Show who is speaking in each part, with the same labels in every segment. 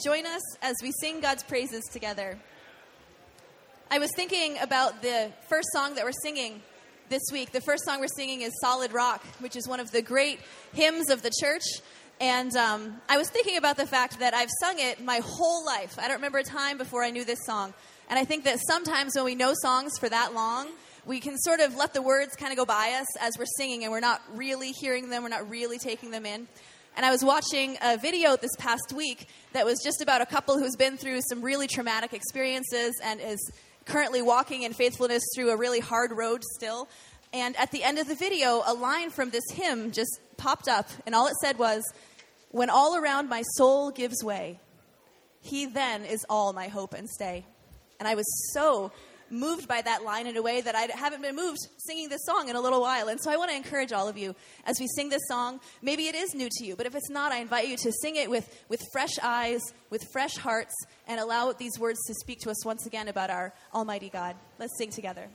Speaker 1: Join us as we sing God's praises together. I was thinking about the first song that we're singing this week. The first song we're singing is Solid Rock, which is one of the great hymns of the church. And um, I was thinking about the fact that I've sung it my whole life. I don't remember a time before I knew this song. And I think that sometimes when we know songs for that long, we can sort of let the words kind of go by us as we're singing and we're not really hearing them, we're not really taking them in. And I was watching a video this past week that was just about a couple who's been through some really traumatic experiences and is currently walking in faithfulness through a really hard road still. And at the end of the video, a line from this hymn just popped up, and all it said was, When all around my soul gives way, he then is all my hope and stay. And I was so moved by that line in a way that I haven't been moved singing this song in a little while. And so I want to encourage all of you as we sing this song. Maybe it is new to you, but if it's not, I invite you to sing it with, with fresh eyes, with fresh hearts, and allow these words to speak to us once again about our Almighty God. Let's sing together.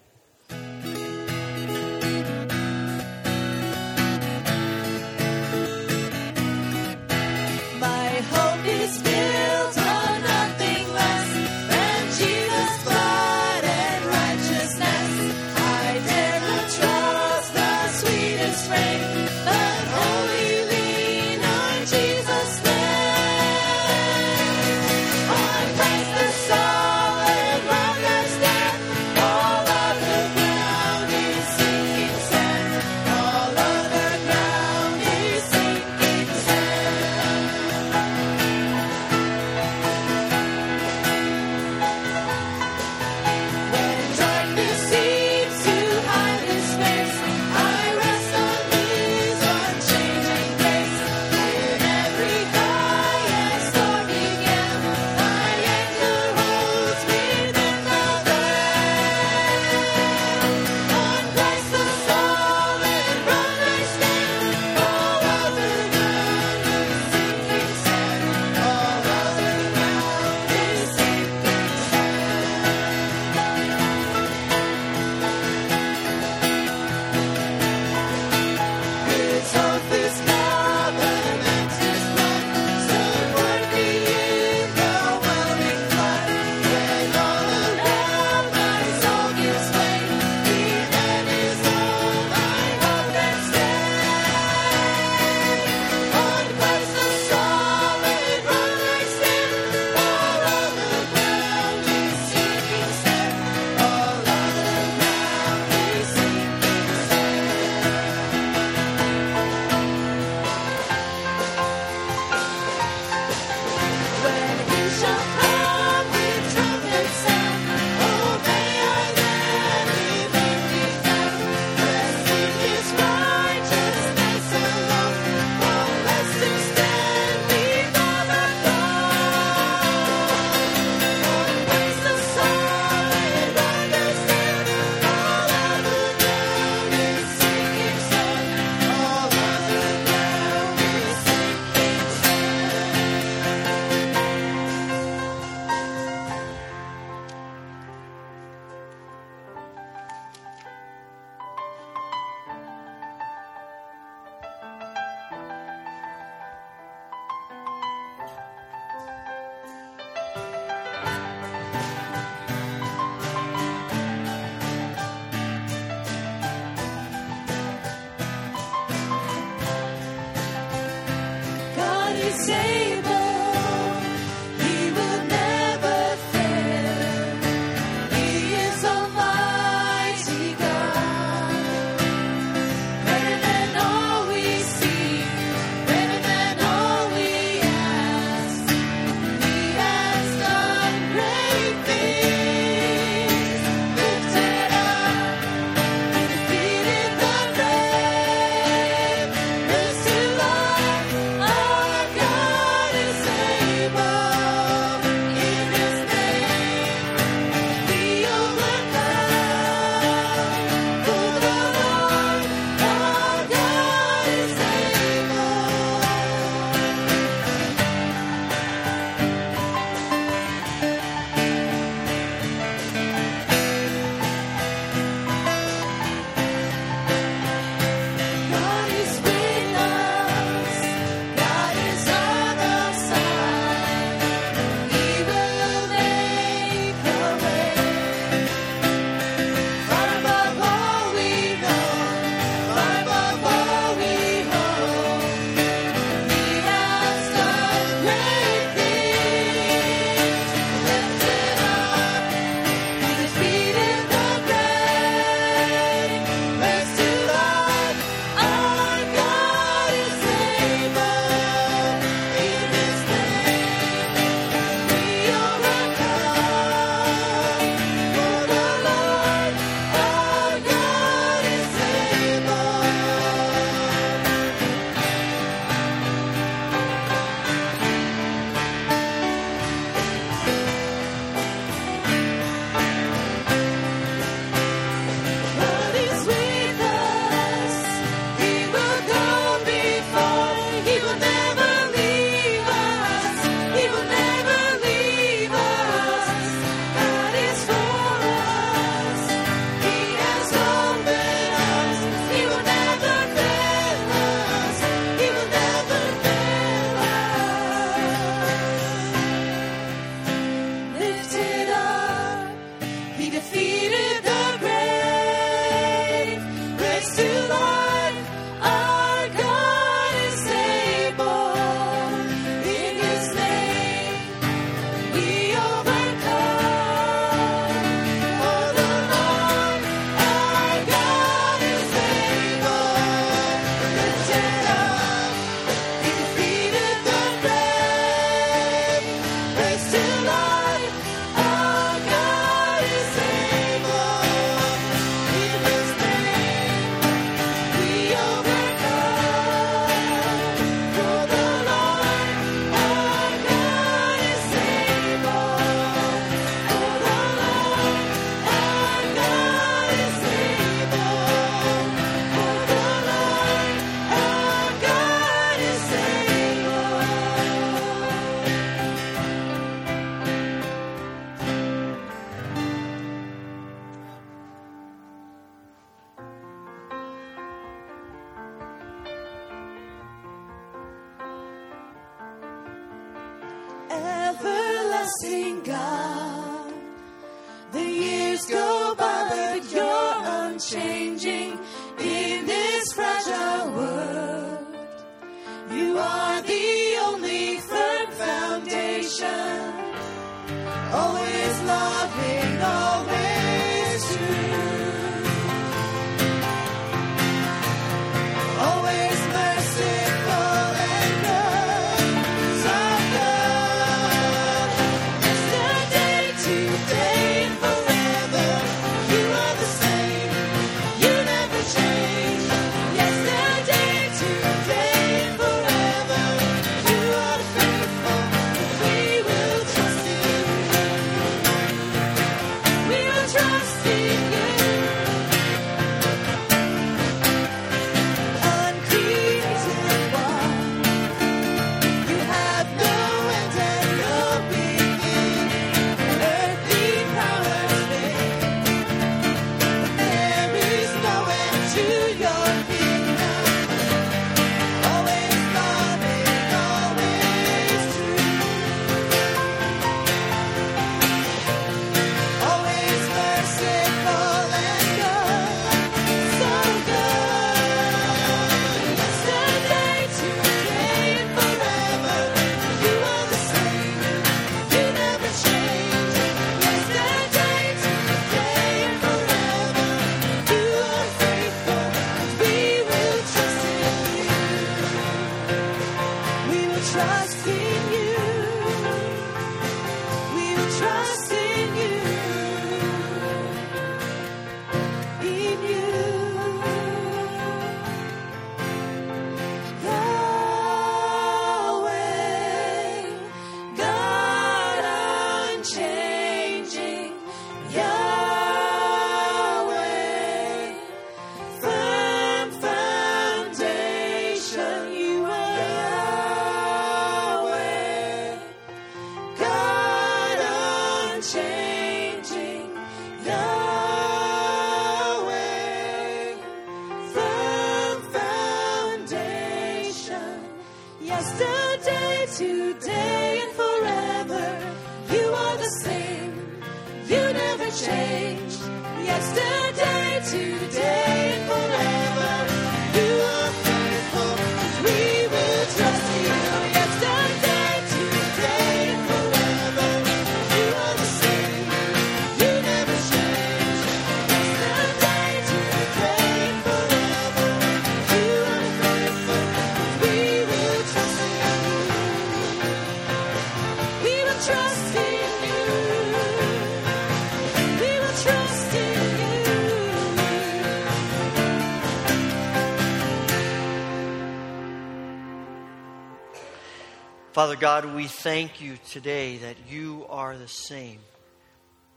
Speaker 2: Father God, we thank you today that you are the same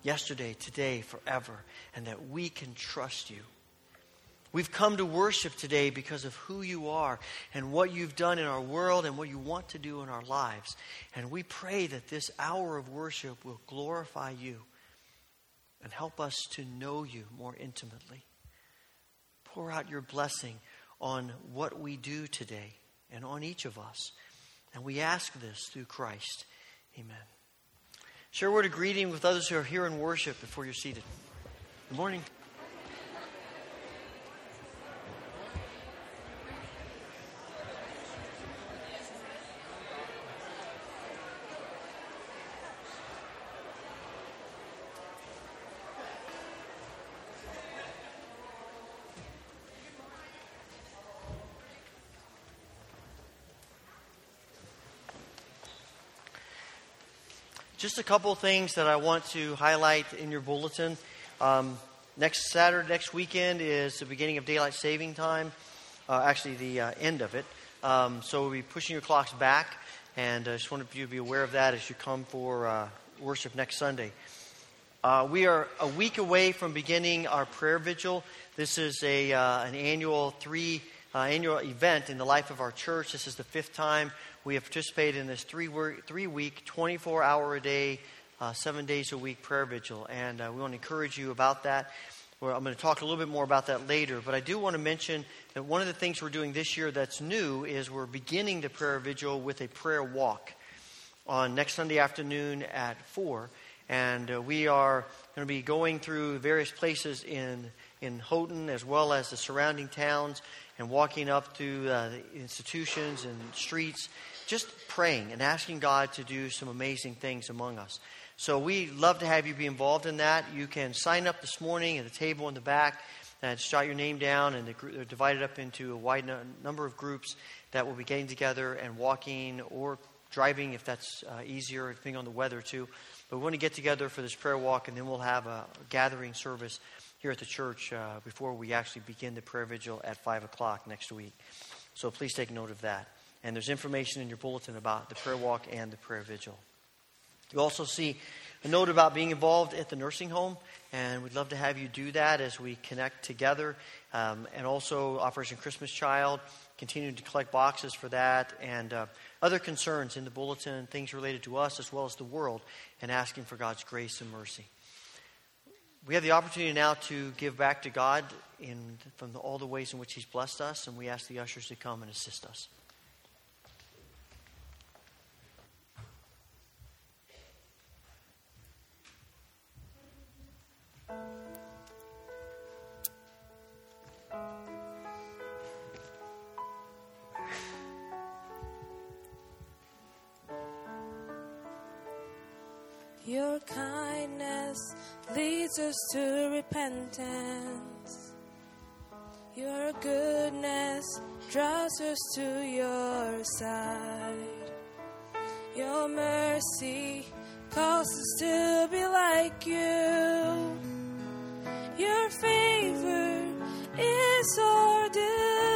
Speaker 2: yesterday, today, forever, and that we can trust you. We've come to worship today because of who you are and what you've done in our world and what you want to do in our lives. And we pray that this hour of worship will glorify you and help us to know you more intimately. Pour out your blessing on what we do today and on each of us. And we ask this through Christ. Amen. Share a word of greeting with others who are here in worship before you're seated. Good morning. Just a couple things that I want to highlight in your bulletin. Um, next Saturday, next weekend is the beginning of daylight saving time. Uh, actually, the uh, end of it. Um, so we'll be pushing your clocks back, and I just wanted you to be aware of that as you come for uh, worship next Sunday. Uh, we are a week away from beginning our prayer vigil. This is a uh, an annual three uh, annual event in the life of our church. This is the fifth time we have participated in this three wor- three week, twenty four hour a day, uh, seven days a week prayer vigil, and uh, we want to encourage you about that. Well, I'm going to talk a little bit more about that later, but I do want to mention that one of the things we're doing this year that's new is we're beginning the prayer vigil with a prayer walk. on next Sunday afternoon at 4. And uh, we are going to be going through various places in, in Houghton as well as the surrounding towns and walking up to uh, institutions and streets, just praying and asking God to do some amazing things among us. So we love to have you be involved in that. You can sign up this morning at the table in the back and jot your name down, and they're divided up into a wide number of groups that will be getting together and walking or driving if that's uh, easier, depending on the weather too. But we want to get together for this prayer walk, and then we'll have a gathering service here at the church uh, before we actually begin the prayer vigil at 5 o'clock next week. So please take note of that. And there's information in your bulletin about the prayer walk and the prayer vigil. You also see a note about being involved at the nursing home, and we'd love to have you do that as we connect together. Um, and also, Operation Christmas Child, continuing to collect boxes for that, and uh, other concerns in the bulletin, things related to us as well as the world, and asking for God's grace and mercy. We have the opportunity now to give back to God in, from the, all the ways in which He's blessed us, and we ask the ushers to come and assist us.
Speaker 3: Your kindness leads us to repentance. Your goodness draws us to your side. Your mercy calls us to be like you. Your favor is our delight.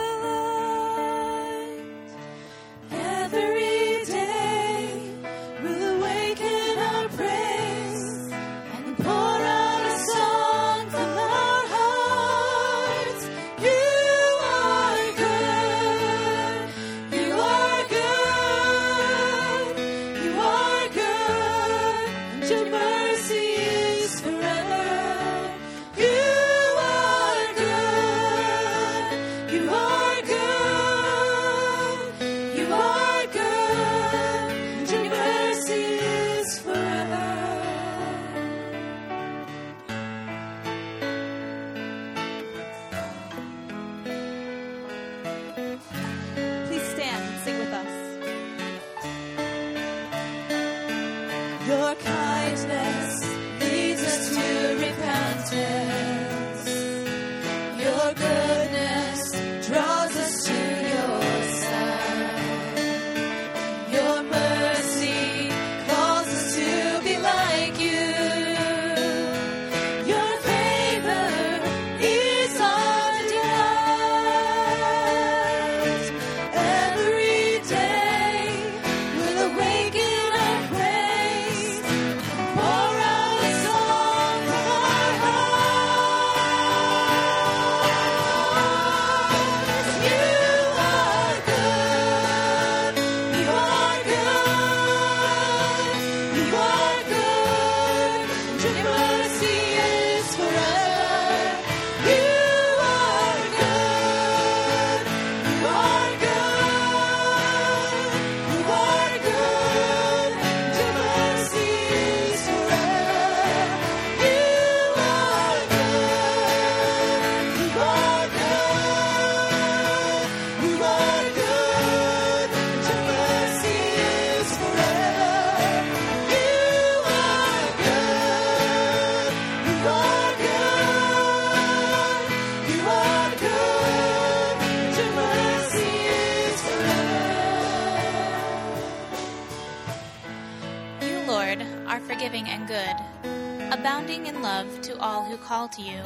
Speaker 4: Call to you.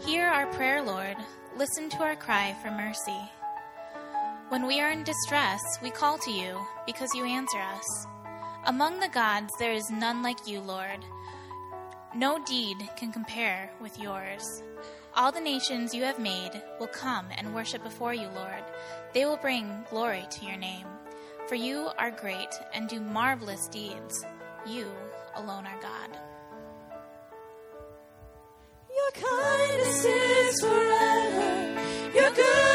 Speaker 4: Hear our prayer, Lord. Listen to our cry for mercy. When we are in distress, we call to you because you answer us. Among the gods, there is none like you, Lord. No deed can compare with yours. All the nations you have made will come and worship before you, Lord. They will bring glory to your name. For you are great and do marvelous deeds. You alone are God.
Speaker 3: Your kindness is forever. Your goodness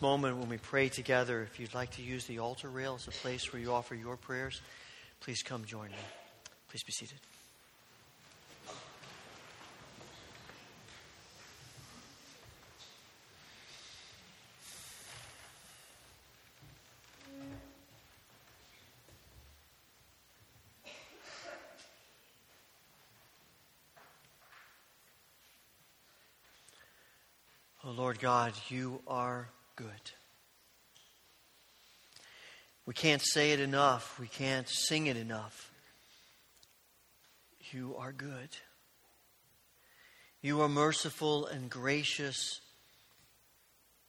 Speaker 2: this moment when we pray together, if you'd like to use the altar rail as a place where you offer your prayers, please come join me. Please be seated. Oh Lord God, you are good. We can't say it enough. We can't sing it enough. You are good. You are merciful and gracious,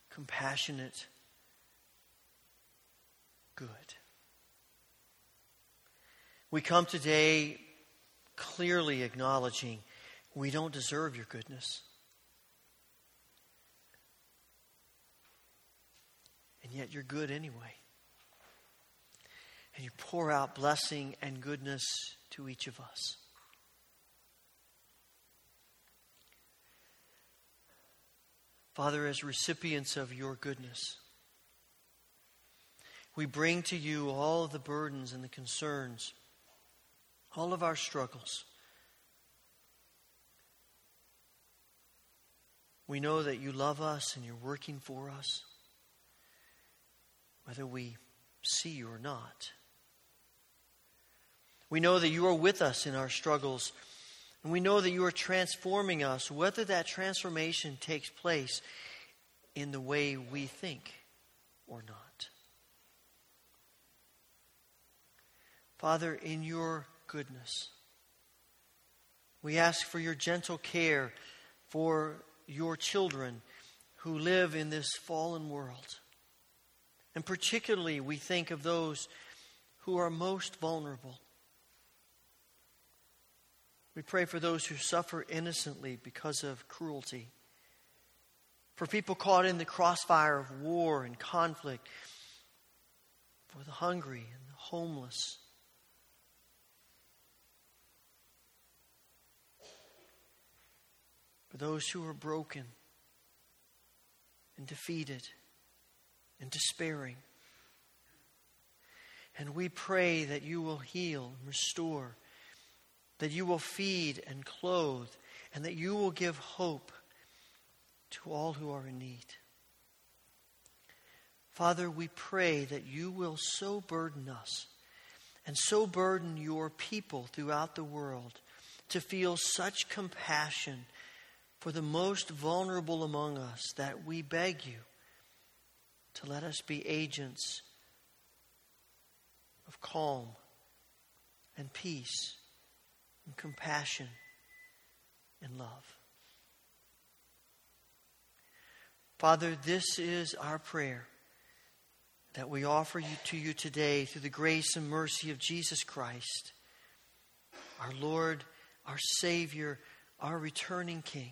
Speaker 2: compassionate, good. We come today clearly acknowledging we don't deserve your goodness. And yet you're good anyway. And you pour out blessing and goodness to each of us. Father, as recipients of your goodness, we bring to you all of the burdens and the concerns, all of our struggles. We know that you love us and you're working for us, whether we see you or not. We know that you are with us in our struggles and we know that you are transforming us, whether that transformation takes place in the way we think or not. Father, in your goodness, we ask for your gentle care for your children who live in this fallen world. And particularly, we think of those who are most vulnerable. We pray for those who suffer innocently because of cruelty, for people caught in the crossfire of war and conflict, for the hungry and the homeless. For those who are broken and defeated and despairing. And we pray that you will heal and restore that you will feed and clothe, and that you will give hope to all who are in need. Father, we pray that you will so burden us and so burden your people throughout the world to feel such compassion for the most vulnerable among us that we beg you to let us be agents of calm and peace and compassion and love. Father, this is our prayer that we offer you to you today through the grace and mercy of Jesus Christ, our Lord, our Savior, our returning King,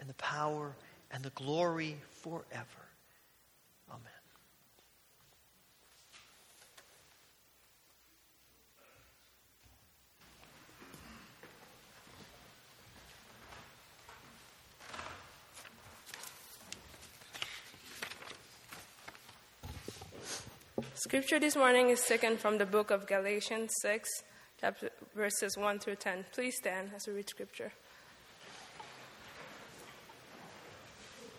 Speaker 2: and the power, and the glory forever. Amen.
Speaker 5: Scripture this morning is taken from the book of Galatians 6, chapter, verses 1 through 10. Please stand as we read Scripture.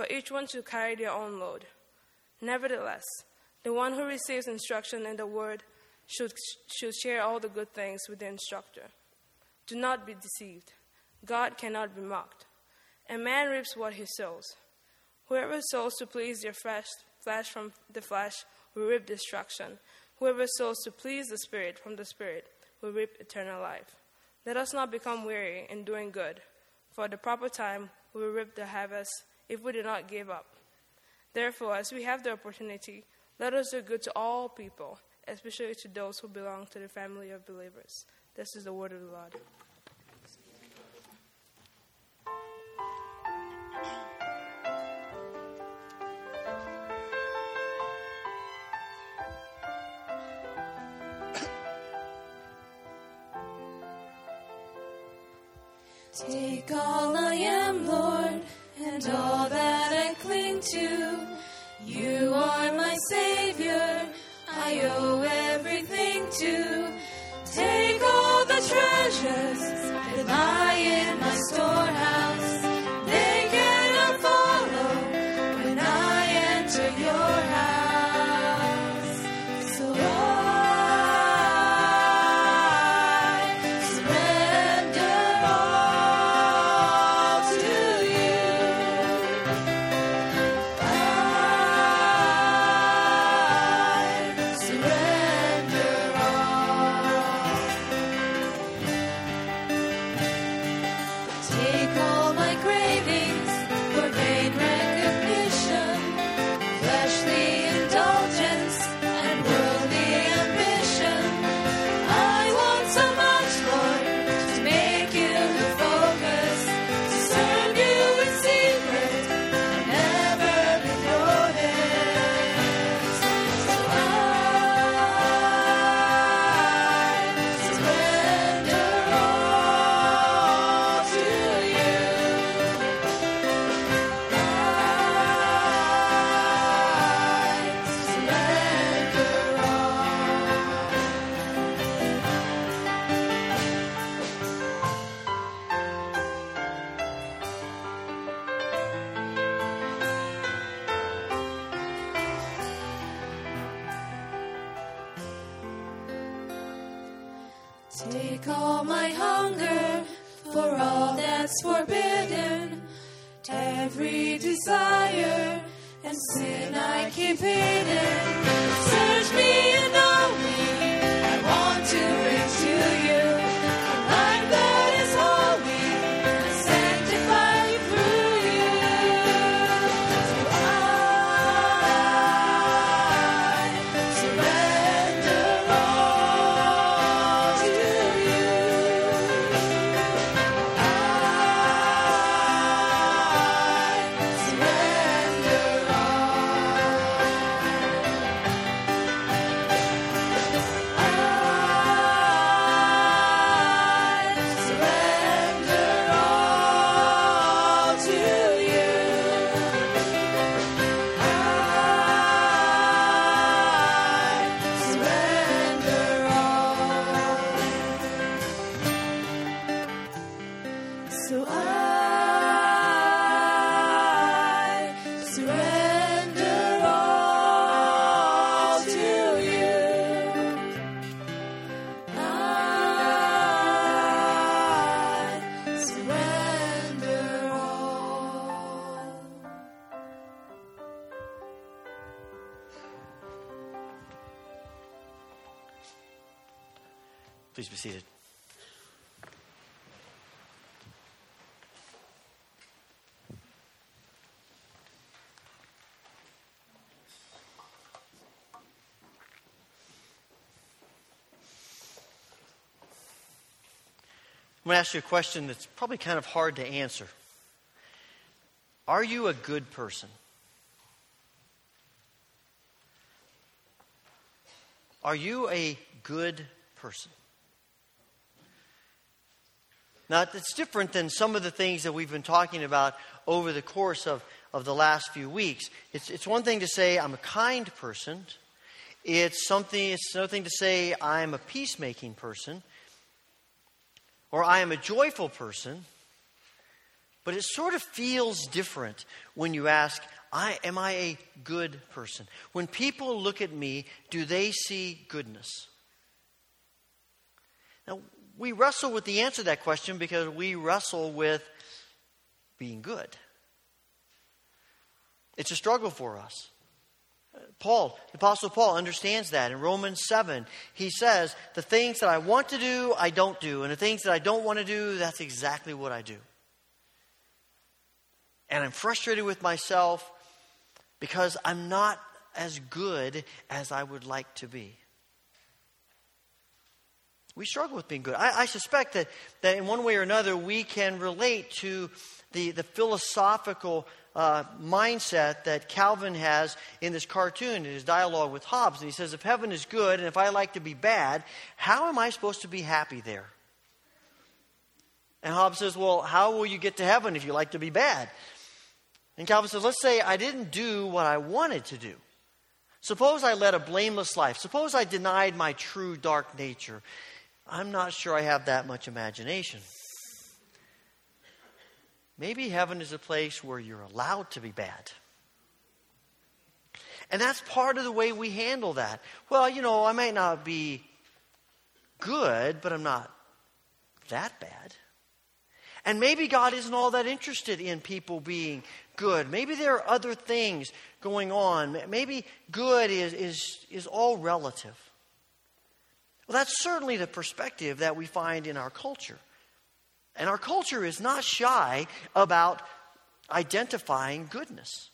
Speaker 5: For each one should carry their own load. Nevertheless, the one who receives instruction in the word should, should share all the good things with the instructor. Do not be deceived. God cannot be mocked. A man reaps what he sows. Whoever sows to please their flesh, flesh from the flesh will reap destruction. Whoever sows to please the Spirit from the Spirit will reap eternal life. Let us not become weary in doing good, for at the proper time we will reap the harvest if we do not give up. Therefore, as we have the opportunity, let us do good to all people, especially to those who belong to the family of believers. This is the word of the Lord.
Speaker 3: Take all I am, Lord, and all that I cling to. You are my Savior, I owe everything to. Take all the treasures that lie in my storehouse.
Speaker 2: Please be seated. I'm going to ask you a question that's probably kind of hard to answer. Are you a good person? Are you a good person? Now, it's different than some of the things that we've been talking about over the course of, of the last few weeks. It's, it's one thing to say, I'm a kind person. It's something, it's another thing to say, I'm a peacemaking person. Or I am a joyful person. But it sort of feels different when you ask, I, am I a good person? When people look at me, do they see goodness? Now, we wrestle with the answer to that question because we wrestle with being good. It's a struggle for us. Paul, the Apostle Paul, understands that. In Romans 7, he says, The things that I want to do, I don't do. And the things that I don't want to do, that's exactly what I do. And I'm frustrated with myself because I'm not as good as I would like to be. We struggle with being good. I, I suspect that, that in one way or another we can relate to the, the philosophical uh, mindset that Calvin has in this cartoon, in his dialogue with Hobbes. And he says, if heaven is good and if I like to be bad, how am I supposed to be happy there? And Hobbes says, well, how will you get to heaven if you like to be bad? And Calvin says, let's say I didn't do what I wanted to do. Suppose I led a blameless life. Suppose I denied my true dark nature. I'm not sure I have that much imagination. Maybe heaven is a place where you're allowed to be bad. And that's part of the way we handle that. Well, you know, I might not be good, but I'm not that bad. And maybe God isn't all that interested in people being good. Maybe there are other things going on. Maybe good is, is, is all relative. Well, that's certainly the perspective that we find in our culture. And our culture is not shy about identifying goodness.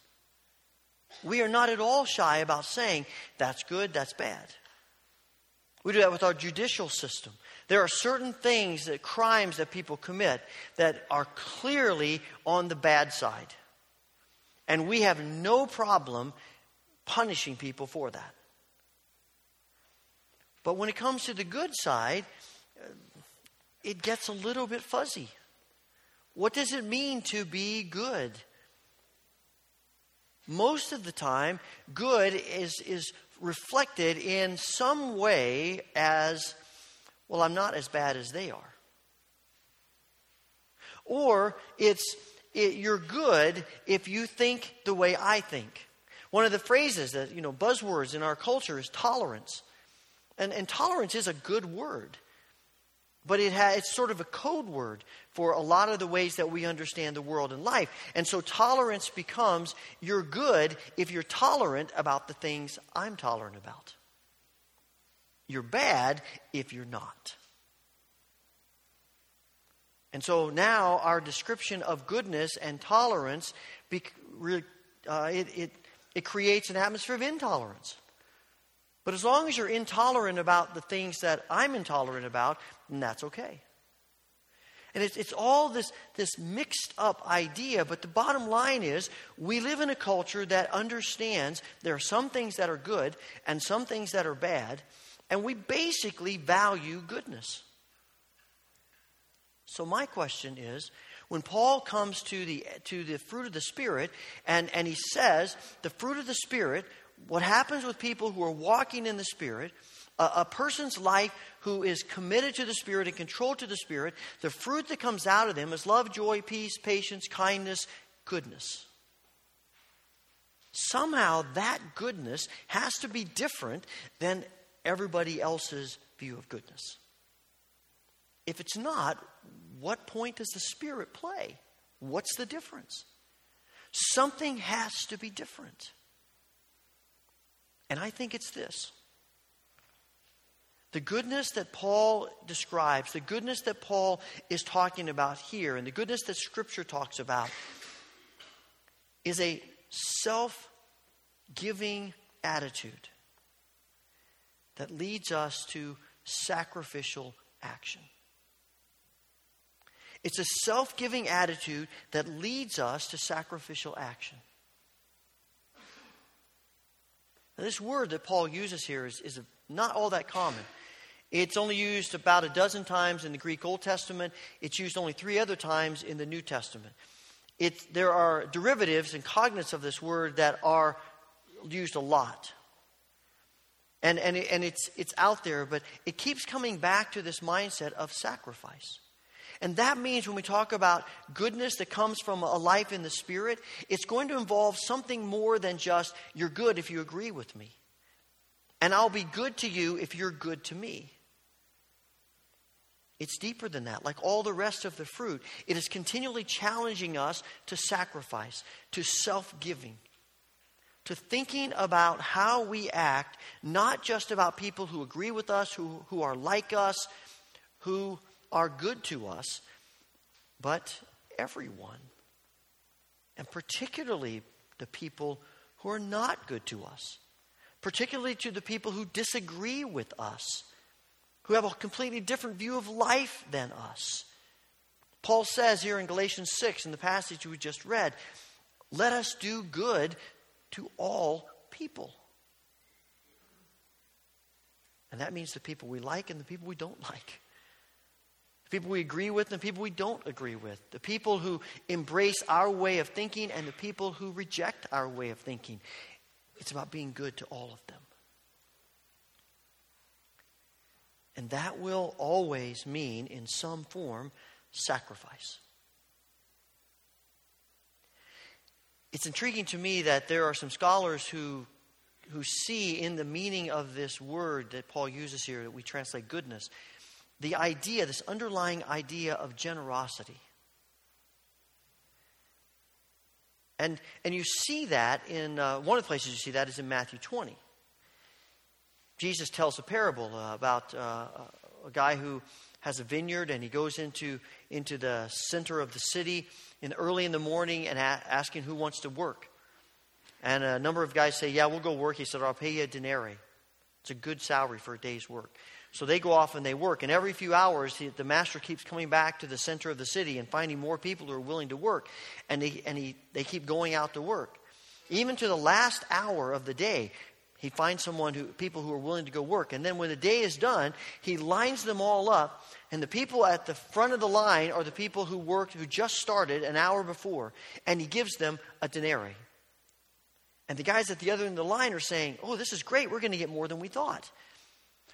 Speaker 2: We are not at all shy about saying that's good, that's bad. We do that with our judicial system. There are certain things that crimes that people commit that are clearly on the bad side. And we have no problem punishing people for that. But when it comes to the good side, uh, it gets a little bit fuzzy. What does it mean to be good? Most of the time, good is, is reflected in some way as, well, I'm not as bad as they are. Or it's it, you're good if you think the way I think. One of the phrases that, you know, buzzwords in our culture is tolerance. And, and tolerance is a good word, but it has, it's sort of a code word for a lot of the ways that we understand the world and life. And so tolerance becomes you're good if you're tolerant about the things I'm tolerant about. You're bad if you're not. And so now our description of goodness and tolerance, uh, it, it, it creates an atmosphere of intolerance. But as long as you're intolerant about the things that I'm intolerant about, then that's okay. And it's, it's all this, this mixed up idea, but the bottom line is we live in a culture that understands there are some things that are good and some things that are bad, and we basically value goodness. So, my question is when Paul comes to the, to the fruit of the Spirit and, and he says, the fruit of the Spirit, what happens with people who are walking in the Spirit, a, a person's life who is committed to the Spirit and controlled to the Spirit, the fruit that comes out of them is love, joy, peace, patience, kindness, goodness. Somehow that goodness has to be different than everybody else's view of goodness. If it's not, what point does the Spirit play? What's the difference? Something has to be different. And I think it's this. The goodness that Paul describes, the goodness that Paul is talking about here, and the goodness that Scripture talks about, is a self giving attitude that leads us to sacrificial action. It's a self giving attitude that leads us to sacrificial action. Now, this word that Paul uses here is, is not all that common. It's only used about a dozen times in the Greek Old Testament. It's used only three other times in the New Testament. It, there are derivatives and cognates of this word that are used a lot. And, and, and it's, it's out there, but it keeps coming back to this mindset of sacrifice. And that means when we talk about goodness that comes from a life in the Spirit, it's going to involve something more than just, you're good if you agree with me. And I'll be good to you if you're good to me. It's deeper than that. Like all the rest of the fruit, it is continually challenging us to sacrifice, to self giving, to thinking about how we act, not just about people who agree with us, who, who are like us, who are good to us, but everyone. And particularly the people who are not good to us, particularly to the people who disagree with us, who have a completely different view of life than us. Paul says here in Galatians 6, in the passage we just read, let us do good to all people. And that means the people we like and the people we don't like. The people we agree with and the people we don't agree with. The people who embrace our way of thinking and the people who reject our way of thinking. It's about being good to all of them. And that will always mean, in some form, sacrifice. It's intriguing to me that there are some scholars who, who see in the meaning of this word that Paul uses here, that we translate goodness, the idea, this underlying idea of generosity. And, and you see that in uh, one of the places you see that is in Matthew 20. Jesus tells a parable uh, about uh, a guy who has a vineyard and he goes into, into the center of the city in early in the morning and a- asking who wants to work. And a number of guys say, Yeah, we'll go work. He said, I'll pay you a denarii. It's a good salary for a day's work. So they go off and they work. And every few hours, the master keeps coming back to the center of the city and finding more people who are willing to work. And, they, and he, they keep going out to work. Even to the last hour of the day, he finds someone who, people who are willing to go work. And then when the day is done, he lines them all up. And the people at the front of the line are the people who worked, who just started an hour before. And he gives them a denarii. And the guys at the other end of the line are saying, Oh, this is great. We're going to get more than we thought.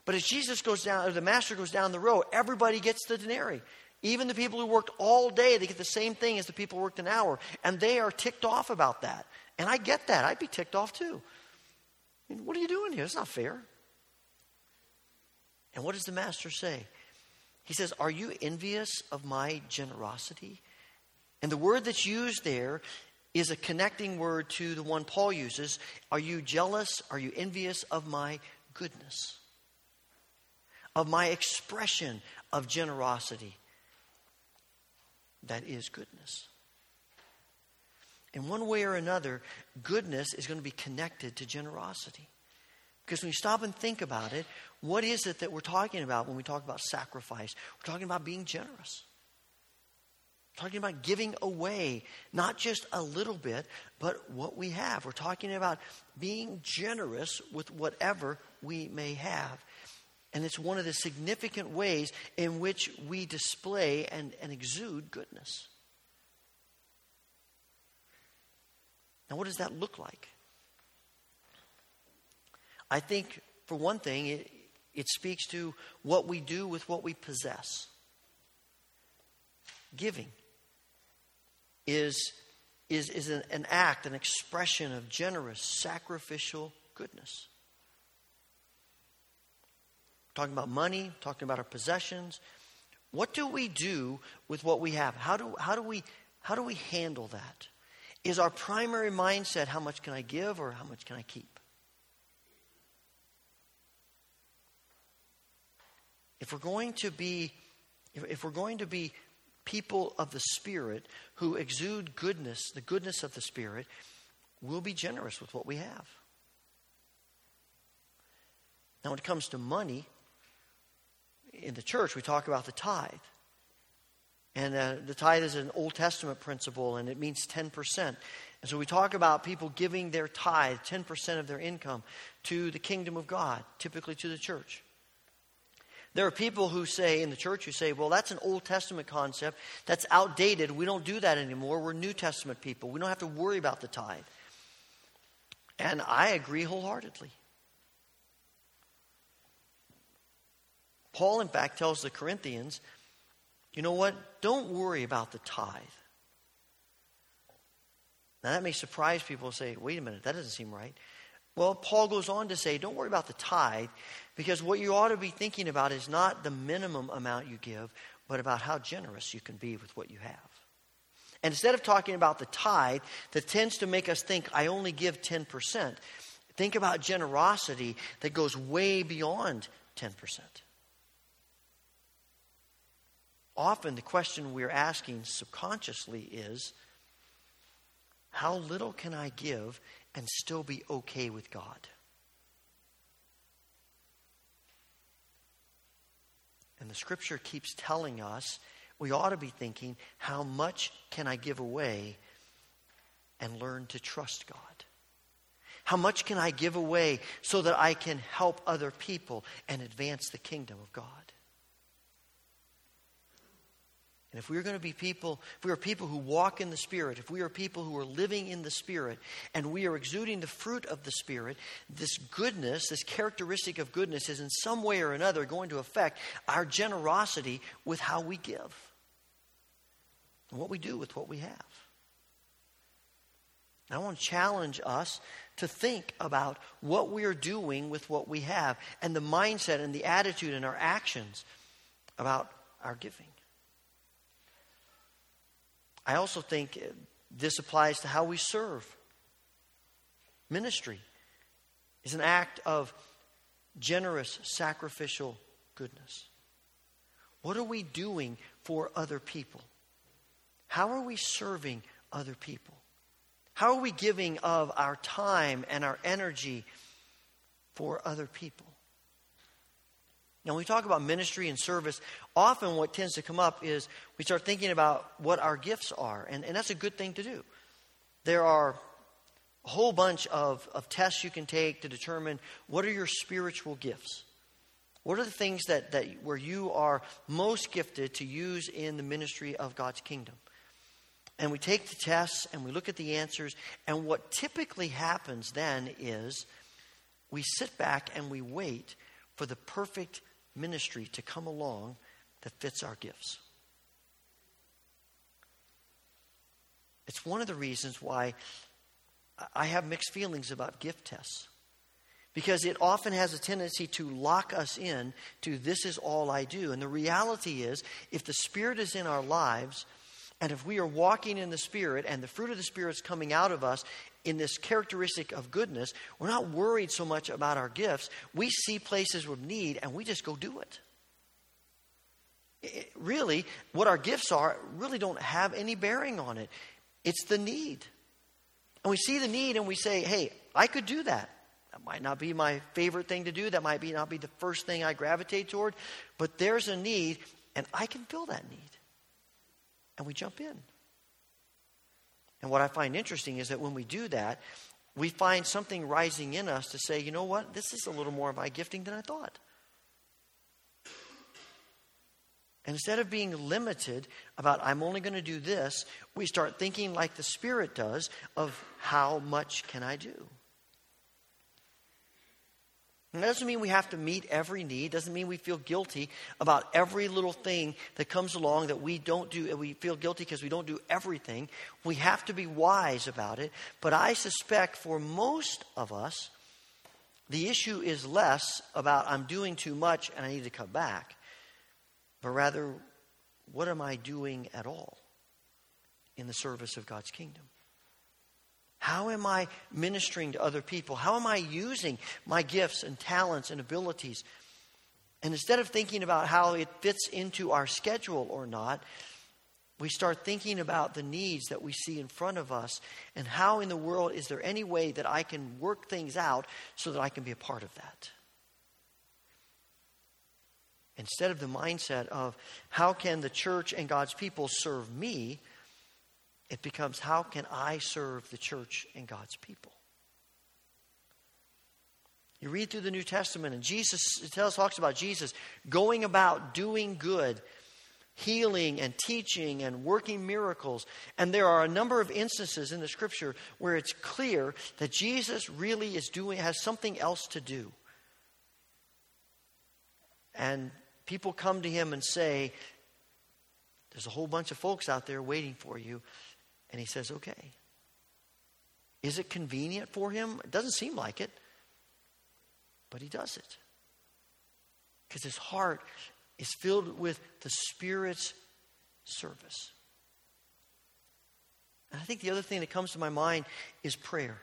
Speaker 2: But as Jesus goes down, or the master goes down the road, everybody gets the denarii. Even the people who worked all day, they get the same thing as the people who worked an hour. And they are ticked off about that. And I get that. I'd be ticked off too. I mean, what are you doing here? It's not fair. And what does the master say? He says, Are you envious of my generosity? And the word that's used there is a connecting word to the one Paul uses. Are you jealous? Are you envious of my goodness? Of my expression of generosity. That is goodness. In one way or another, goodness is going to be connected to generosity. Because when you stop and think about it, what is it that we're talking about when we talk about sacrifice? We're talking about being generous. We're talking about giving away, not just a little bit, but what we have. We're talking about being generous with whatever we may have. And it's one of the significant ways in which we display and, and exude goodness. Now, what does that look like? I think, for one thing, it, it speaks to what we do with what we possess. Giving is, is, is an, an act, an expression of generous, sacrificial goodness talking about money, talking about our possessions. What do we do with what we have? How do, how do, we, how do we handle that? Is our primary mindset how much can I give or how much can I keep? If we're going to be, if we're going to be people of the Spirit who exude goodness, the goodness of the Spirit, we'll be generous with what we have. Now, when it comes to money, in the church, we talk about the tithe. And uh, the tithe is an Old Testament principle, and it means 10%. And so we talk about people giving their tithe, 10% of their income, to the kingdom of God, typically to the church. There are people who say in the church who say, well, that's an Old Testament concept. That's outdated. We don't do that anymore. We're New Testament people. We don't have to worry about the tithe. And I agree wholeheartedly. Paul, in fact, tells the Corinthians you know what? Don't worry about the tithe. Now, that may surprise people and say, wait a minute, that doesn't seem right. Well, Paul goes on to say, don't worry about the tithe, because what you ought to be thinking about is not the minimum amount you give, but about how generous you can be with what you have. And instead of talking about the tithe that tends to make us think, I only give 10%, think about generosity that goes way beyond 10%. Often the question we're asking subconsciously is, how little can I give and still be okay with God? And the scripture keeps telling us we ought to be thinking, how much can I give away and learn to trust God? How much can I give away so that I can help other people and advance the kingdom of God? And if we are going to be people, if we are people who walk in the Spirit, if we are people who are living in the Spirit, and we are exuding the fruit of the Spirit, this goodness, this characteristic of goodness, is in some way or another going to affect our generosity with how we give and what we do with what we have. I want to challenge us to think about what we are doing with what we have and the mindset and the attitude and our actions about our giving. I also think this applies to how we serve. Ministry is an act of generous, sacrificial goodness. What are we doing for other people? How are we serving other people? How are we giving of our time and our energy for other people? Now, when we talk about ministry and service, often what tends to come up is we start thinking about what our gifts are, and, and that's a good thing to do. There are a whole bunch of, of tests you can take to determine what are your spiritual gifts. What are the things that, that where you are most gifted to use in the ministry of God's kingdom? And we take the tests and we look at the answers, and what typically happens then is we sit back and we wait for the perfect ministry to come along that fits our gifts. It's one of the reasons why I have mixed feelings about gift tests. Because it often has a tendency to lock us in to this is all I do. And the reality is, if the Spirit is in our lives, and if we are walking in the Spirit and the fruit of the Spirit is coming out of us in this characteristic of goodness, we're not worried so much about our gifts. We see places of need and we just go do it. it really, what our gifts are really don't have any bearing on it. It's the need. And we see the need and we say, hey, I could do that. That might not be my favorite thing to do. That might be not be the first thing I gravitate toward. But there's a need, and I can fill that need. And we jump in. And what I find interesting is that when we do that, we find something rising in us to say, you know what, this is a little more of my gifting than I thought. Instead of being limited about, I'm only going to do this, we start thinking like the Spirit does of how much can I do? And that doesn't mean we have to meet every need. Doesn't mean we feel guilty about every little thing that comes along that we don't do. We feel guilty because we don't do everything. We have to be wise about it. But I suspect for most of us, the issue is less about I'm doing too much and I need to cut back, but rather, what am I doing at all in the service of God's kingdom? How am I ministering to other people? How am I using my gifts and talents and abilities? And instead of thinking about how it fits into our schedule or not, we start thinking about the needs that we see in front of us and how in the world is there any way that I can work things out so that I can be a part of that. Instead of the mindset of how can the church and God's people serve me, it becomes how can I serve the church and God's people? You read through the New Testament, and Jesus tells, talks about Jesus going about doing good, healing and teaching and working miracles. And there are a number of instances in the scripture where it's clear that Jesus really is doing, has something else to do. And people come to him and say, there's a whole bunch of folks out there waiting for you. And he says, Okay. Is it convenient for him? It doesn't seem like it. But he does it. Because his heart is filled with the Spirit's service. And I think the other thing that comes to my mind is prayer.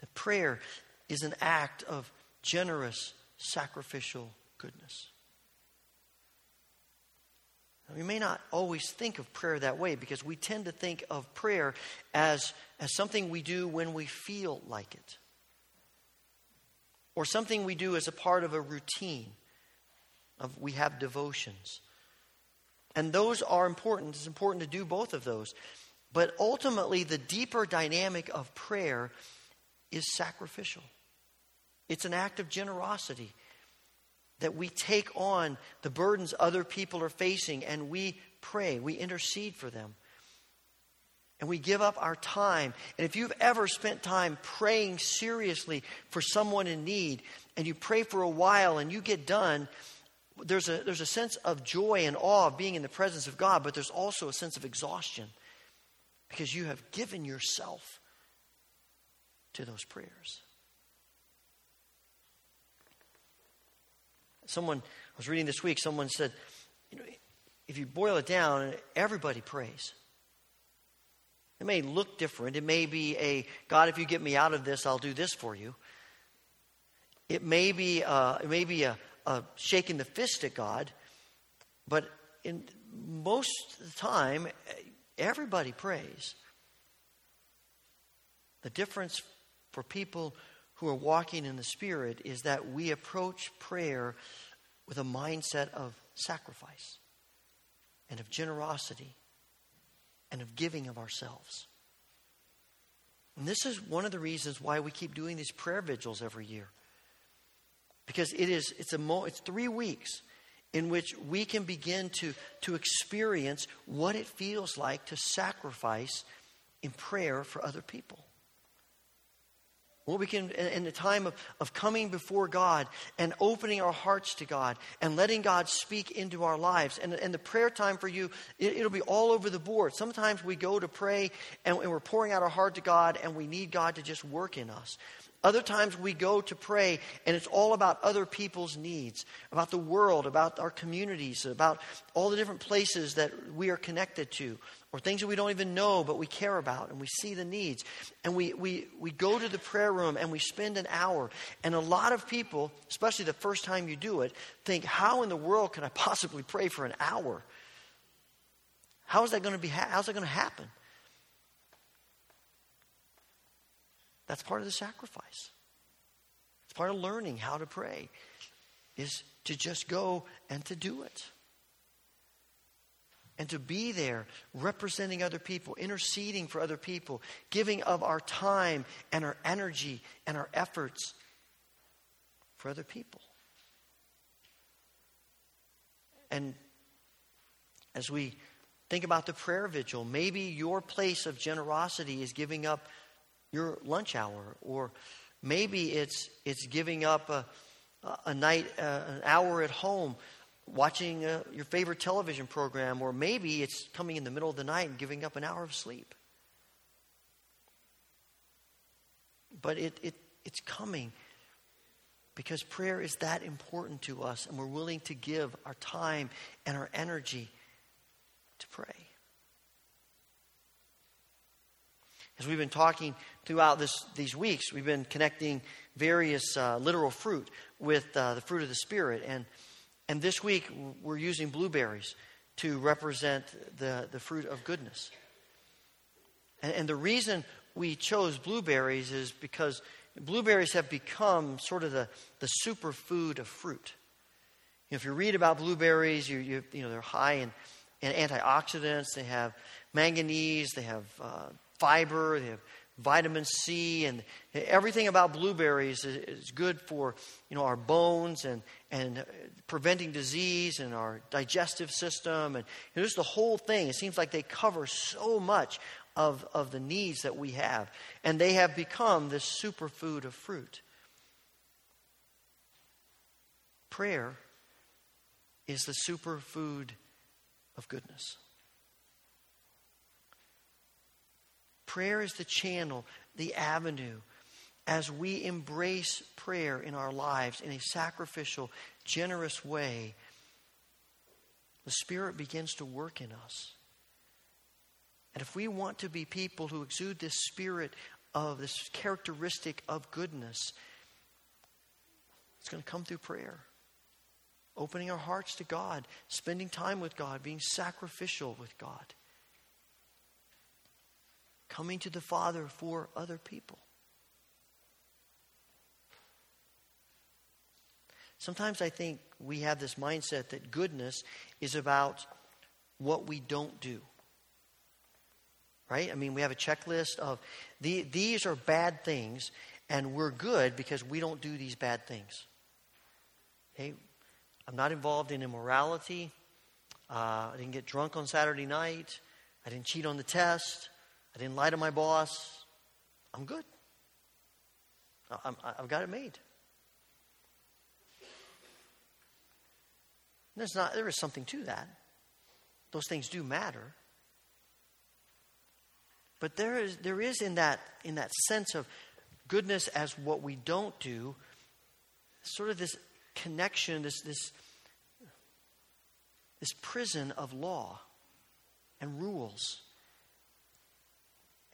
Speaker 2: That prayer is an act of generous, sacrificial goodness. We may not always think of prayer that way because we tend to think of prayer as, as something we do when we feel like it, or something we do as a part of a routine. Of we have devotions, and those are important. It's important to do both of those, but ultimately, the deeper dynamic of prayer is sacrificial. It's an act of generosity that we take on the burdens other people are facing and we pray, we intercede for them. And we give up our time. And if you've ever spent time praying seriously for someone in need, and you pray for a while and you get done, there's a, there's a sense of joy and awe of being in the presence of God, but there's also a sense of exhaustion because you have given yourself to those prayers. Someone, I was reading this week, someone said, you know, if you boil it down, everybody prays. It may look different. It may be a, God, if you get me out of this, I'll do this for you. It may be, uh, it may be a, a shaking the fist at God, but in most of the time, everybody prays. The difference for people who are walking in the Spirit is that we approach prayer with a mindset of sacrifice and of generosity and of giving of ourselves. And this is one of the reasons why we keep doing these prayer vigils every year. Because it is it's a mo- it's 3 weeks in which we can begin to to experience what it feels like to sacrifice in prayer for other people. What we can, in the time of, of coming before God and opening our hearts to God and letting God speak into our lives. And, and the prayer time for you, it, will be all over the board. Sometimes we go to pray and, and we're pouring out our heart to God and we need God to just work in us. Other times we go to pray and it's all about other people's needs, about the world, about our communities, about all the different places that we are connected to, or things that we don't even know but we care about and we see the needs. And we, we, we go to the prayer room and we spend an hour. And a lot of people, especially the first time you do it, think, how in the world can I possibly pray for an hour? How is that going to be? How's that going to happen? That's part of the sacrifice. It's part of learning how to pray, is to just go and to do it. And to be there representing other people, interceding for other people, giving of our time and our energy and our efforts for other people. And as we think about the prayer vigil, maybe your place of generosity is giving up your lunch hour, or maybe it's it's giving up a, a night, uh, an hour at home, watching uh, your favorite television program, or maybe it's coming in the middle of the night and giving up an hour of sleep. But it, it it's coming because prayer is that important to us, and we're willing to give our time and our energy to pray. As we've been talking throughout this, these weeks, we've been connecting various uh, literal fruit with uh, the fruit of the Spirit. And, and this week, we're using blueberries to represent the, the fruit of goodness. And, and the reason we chose blueberries is because blueberries have become sort of the, the superfood of fruit. You know, if you read about blueberries, you, you, you know, they're high in, in antioxidants, they have manganese, they have uh, fiber, they have vitamin C, and everything about blueberries is, good for you know our bones and and preventing disease and our digestive system and you know, just the whole thing. It seems like they cover so much of of the needs that we have, and they have become this superfood of fruit. Prayer is the superfood of goodness. Prayer is the channel, the avenue, as we embrace prayer in our lives in a sacrificial, generous way. The Spirit begins to work in us. And if we want to be people who exude this spirit of this characteristic of goodness, it's going to come through prayer. Opening our hearts to God, spending time with God, being sacrificial with God, coming to the Father for other people. Sometimes I think we have this mindset that goodness is about what we don't do right? I mean, we have a checklist of the, these are bad things, and we're good because we don't do these bad things. Okay? I'm not involved in immorality. Uh, I didn't get drunk on Saturday night. I didn't cheat on the test. I didn't lie to my boss. I'm good. i have got it made. There's not, there is something to that. Those things do matter. But there is, there is in, that, in that sense of goodness as what we don't do, sort of this connection, this, this, this prison of law and rules.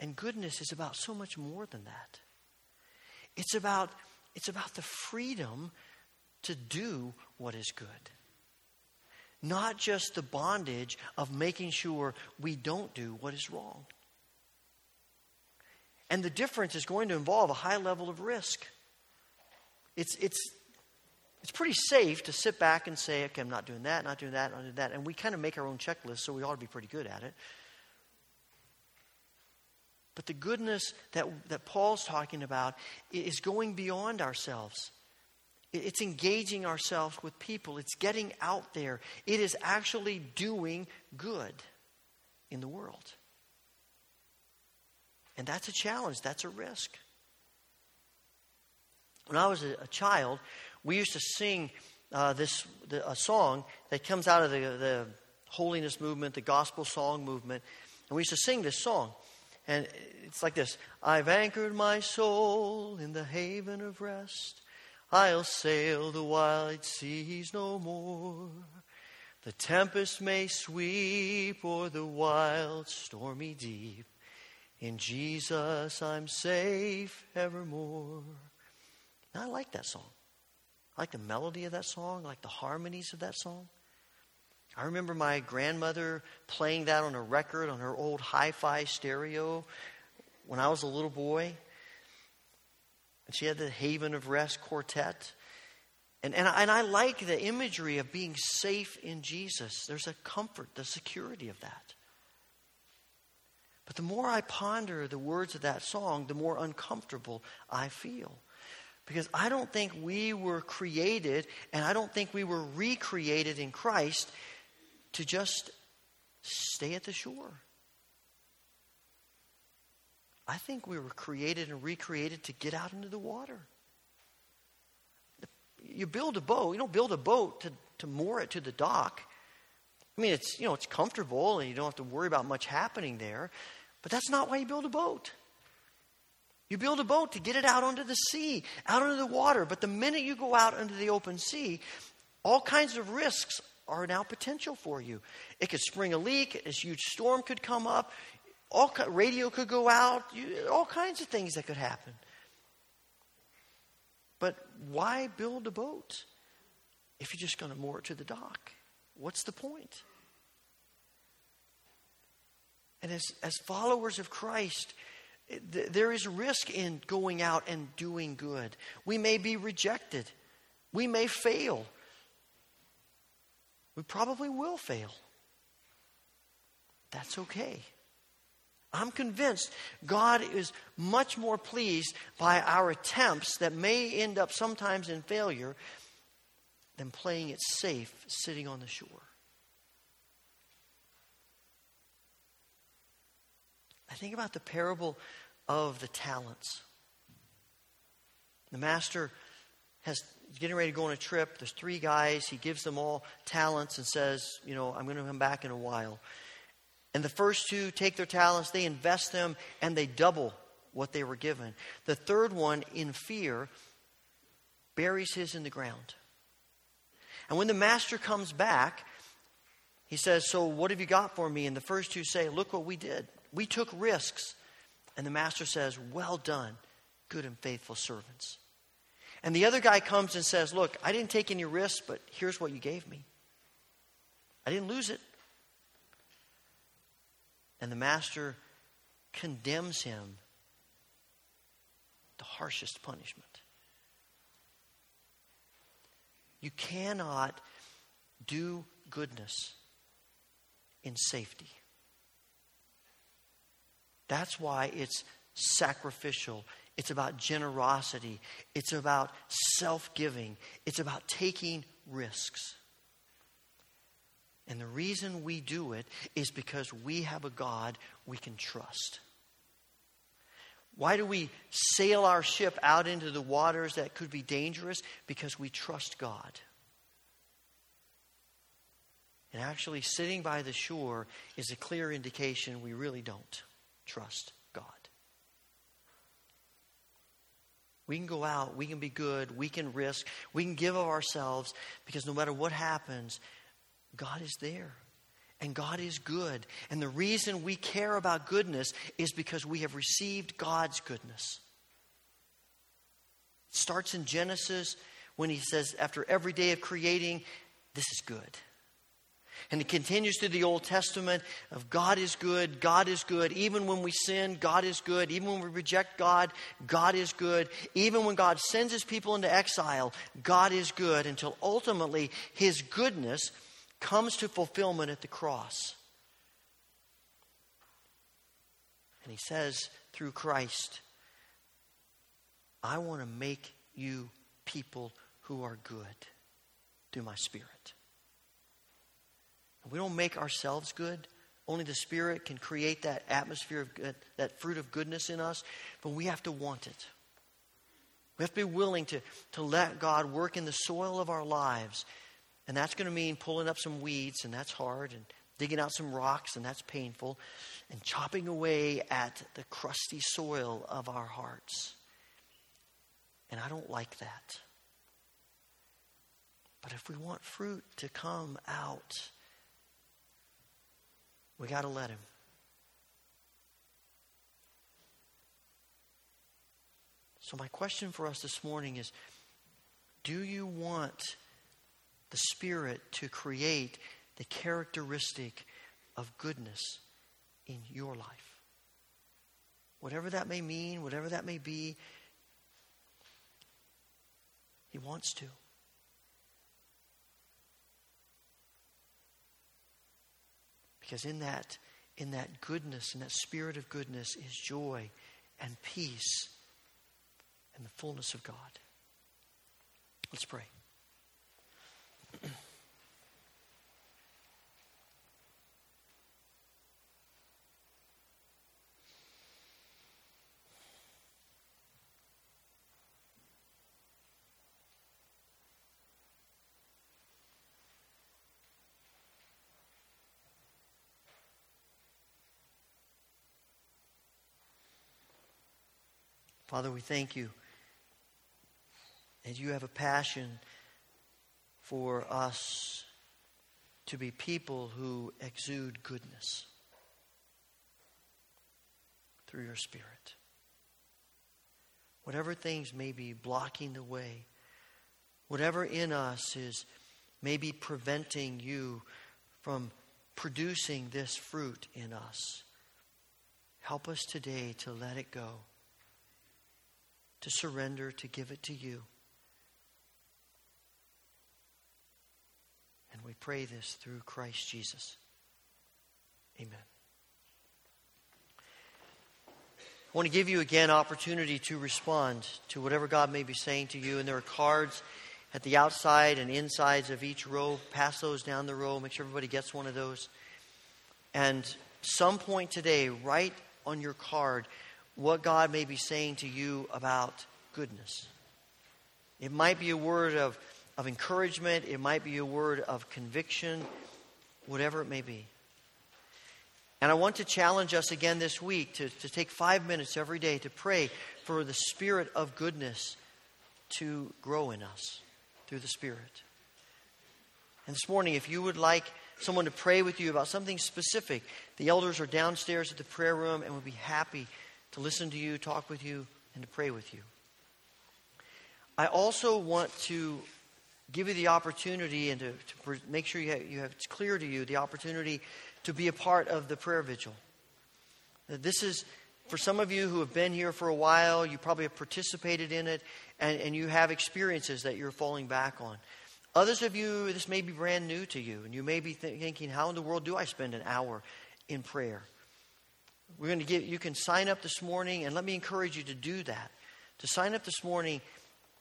Speaker 2: And goodness is about so much more than that. It's about, it's about the freedom to do what is good. Not just the bondage of making sure we don't do what is wrong. And the difference is going to involve a high level of risk. It's, it's, it's pretty safe to sit back and say, okay, I'm not doing that, not doing that, not doing that. And we kind of make our own checklist, so we ought to be pretty good at it. But the goodness that, that Paul's talking about is going beyond ourselves. It's engaging ourselves with people. It's getting out there. It is actually doing good in the world. And that's a challenge, that's a risk. When I was a, a child, we used to sing uh, this the, a song that comes out of the, the holiness movement, the gospel song movement. And we used to sing this song. And it's like this I've anchored my soul in the haven of rest. I'll sail the wide seas no more. The tempest may sweep o'er the wild, stormy deep. In Jesus I'm safe evermore. Now, I like that song. I like the melody of that song, I like the harmonies of that song. I remember my grandmother playing that on a record on her old hi fi stereo when I was a little boy. And she had the Haven of Rest quartet. And, and, and I like the imagery of being safe in Jesus. There's a comfort, the security of that. But the more I ponder the words of that song, the more uncomfortable I feel. Because I don't think we were created, and I don't think we were recreated in Christ to just stay at the shore. I think we were created and recreated to get out into the water. You build a boat, you don't build a boat to, to moor it to the dock. I mean, it's, you know, it's comfortable and you don't have to worry about much happening there. But that's not why you build a boat. You build a boat to get it out onto the sea, out into the water. But the minute you go out into the open sea, all kinds of risks are now potential for you. It could spring a leak, a huge storm could come up, all radio could go out, you, all kinds of things that could happen. But why build a boat if you're just going to moor it to the dock? What's the point? And as, as followers of Christ, th- there is risk in going out and doing good. We may be rejected, we may fail. We probably will fail. That's okay. I'm convinced God is much more pleased by our attempts that may end up sometimes in failure than playing it safe sitting on the shore. I think about the parable of the talents. The master has getting ready to go on a trip. There's three guys. He gives them all talents and says, You know, I'm going to come back in a while. And the first two take their talents, they invest them, and they double what they were given. The third one, in fear, buries his in the ground. And when the master comes back, he says, So what have you got for me? And the first two say, Look what we did. We took risks. And the master says, Well done, good and faithful servants. And the other guy comes and says, Look, I didn't take any risks, but here's what you gave me. I didn't lose it. And the master condemns him the harshest punishment. You cannot do goodness in safety. That's why it's sacrificial. It's about generosity. It's about self giving. It's about taking risks. And the reason we do it is because we have a God we can trust. Why do we sail our ship out into the waters that could be dangerous? Because we trust God. And actually, sitting by the shore is a clear indication we really don't trust God. We can go out, we can be good, we can risk, we can give of ourselves because no matter what happens, God is there. And God is good. And the reason we care about goodness is because we have received God's goodness. It starts in Genesis when he says, after every day of creating, this is good. And it continues through the Old Testament of God is good, God is good. Even when we sin, God is good. Even when we reject God, God is good. Even when God sends his people into exile, God is good until ultimately his goodness comes to fulfillment at the cross. And he says through Christ, I want to make you people who are good through my Spirit. We don't make ourselves good. Only the Spirit can create that atmosphere of good, that fruit of goodness in us, but we have to want it. We have to be willing to, to let God work in the soil of our lives and that's going to mean pulling up some weeds, and that's hard, and digging out some rocks, and that's painful, and chopping away at the crusty soil of our hearts. And I don't like that. But if we want fruit to come out, we got to let Him. So, my question for us this morning is do you want the Spirit to create the characteristic of goodness in your life. Whatever that may mean, whatever that may be, He wants to. Because in that, in that goodness, in that spirit of goodness, is joy and peace and the fullness of God. Let's pray. Father, we thank you that you have a passion for us to be people who exude goodness through your Spirit. Whatever things may be blocking the way, whatever in us is maybe preventing you from producing this fruit in us, help us today to let it go, to surrender, to give it to you. And we pray this through Christ Jesus. Amen. I want to give you again opportunity to respond to whatever God may be saying to you. And there are cards at the outside and insides of each row. Pass those down the row. Make sure everybody gets one of those. And some point today, write on your card what God may be saying to you about goodness. It might be a word of, of encouragement, it might be a word of conviction, whatever it may be. And I want to challenge us again this week to, to take five minutes every day to pray for the spirit of goodness to grow in us through the Spirit. And this morning, if you would like someone to pray with you about something specific, the elders are downstairs at the prayer room and would be happy to listen to you, talk with you, and to pray with you. I also want to give you the opportunity and to, to make sure you have, you have, it's clear to you the opportunity to be a part of the prayer vigil. This is for some of you who have been here for a while, you probably have participated in it, and, and you have experiences that you're falling back on. Others of you, this may be brand new to you, and you may be th- thinking, how in the world do I spend an hour in prayer? We're going to give, you can sign up this morning, and let me encourage you to do that. To sign up this morning,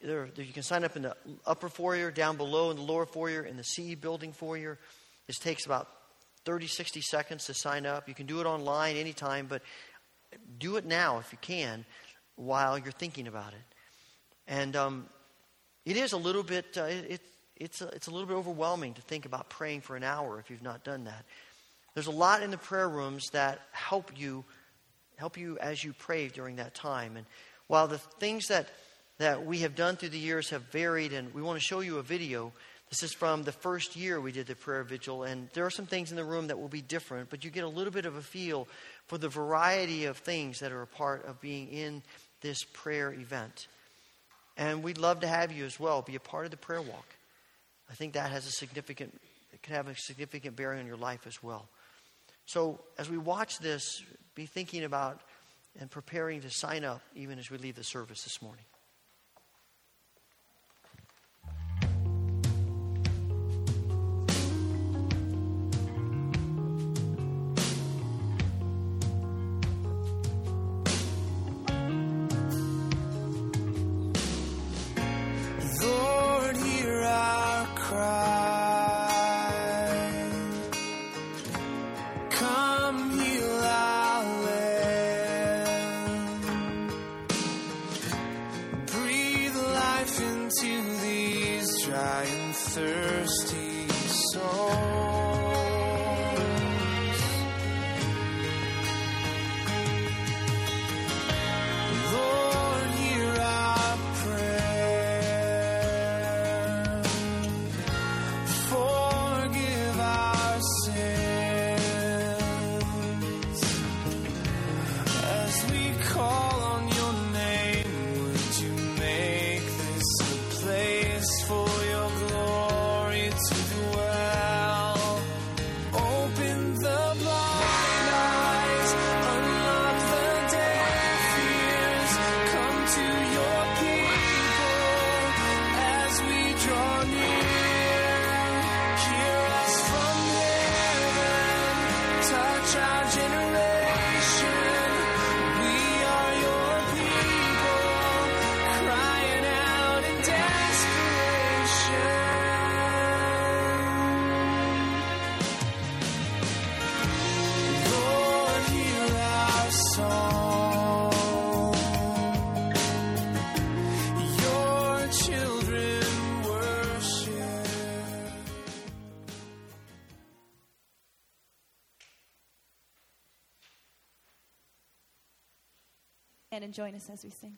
Speaker 2: there, you can sign up in the upper foyer, down below in the lower foyer, in the CE building foyer. This takes about 30, 60 seconds to sign up. You can do it online anytime, but do it now if you can while you're thinking about it. And um, it is a little bit, uh, it, it's a, it's a little bit overwhelming to think about praying for an hour if you've not done that. There's a lot in the prayer rooms that help you help you as you pray during that time. And while the things that that we have done through the years have varied, and we want to show you a video. This is from the first year we did the prayer vigil, and there are some things in the room that will be different, but you get a little bit of a feel for the variety of things that are a part of being in this prayer event. And we'd love to have you as well be a part of the prayer walk. I think that has a significant, it can have a significant bearing on your life as well. So as we watch this, be thinking about and preparing to sign up even as we leave the service this morning.
Speaker 1: Join us as we sing.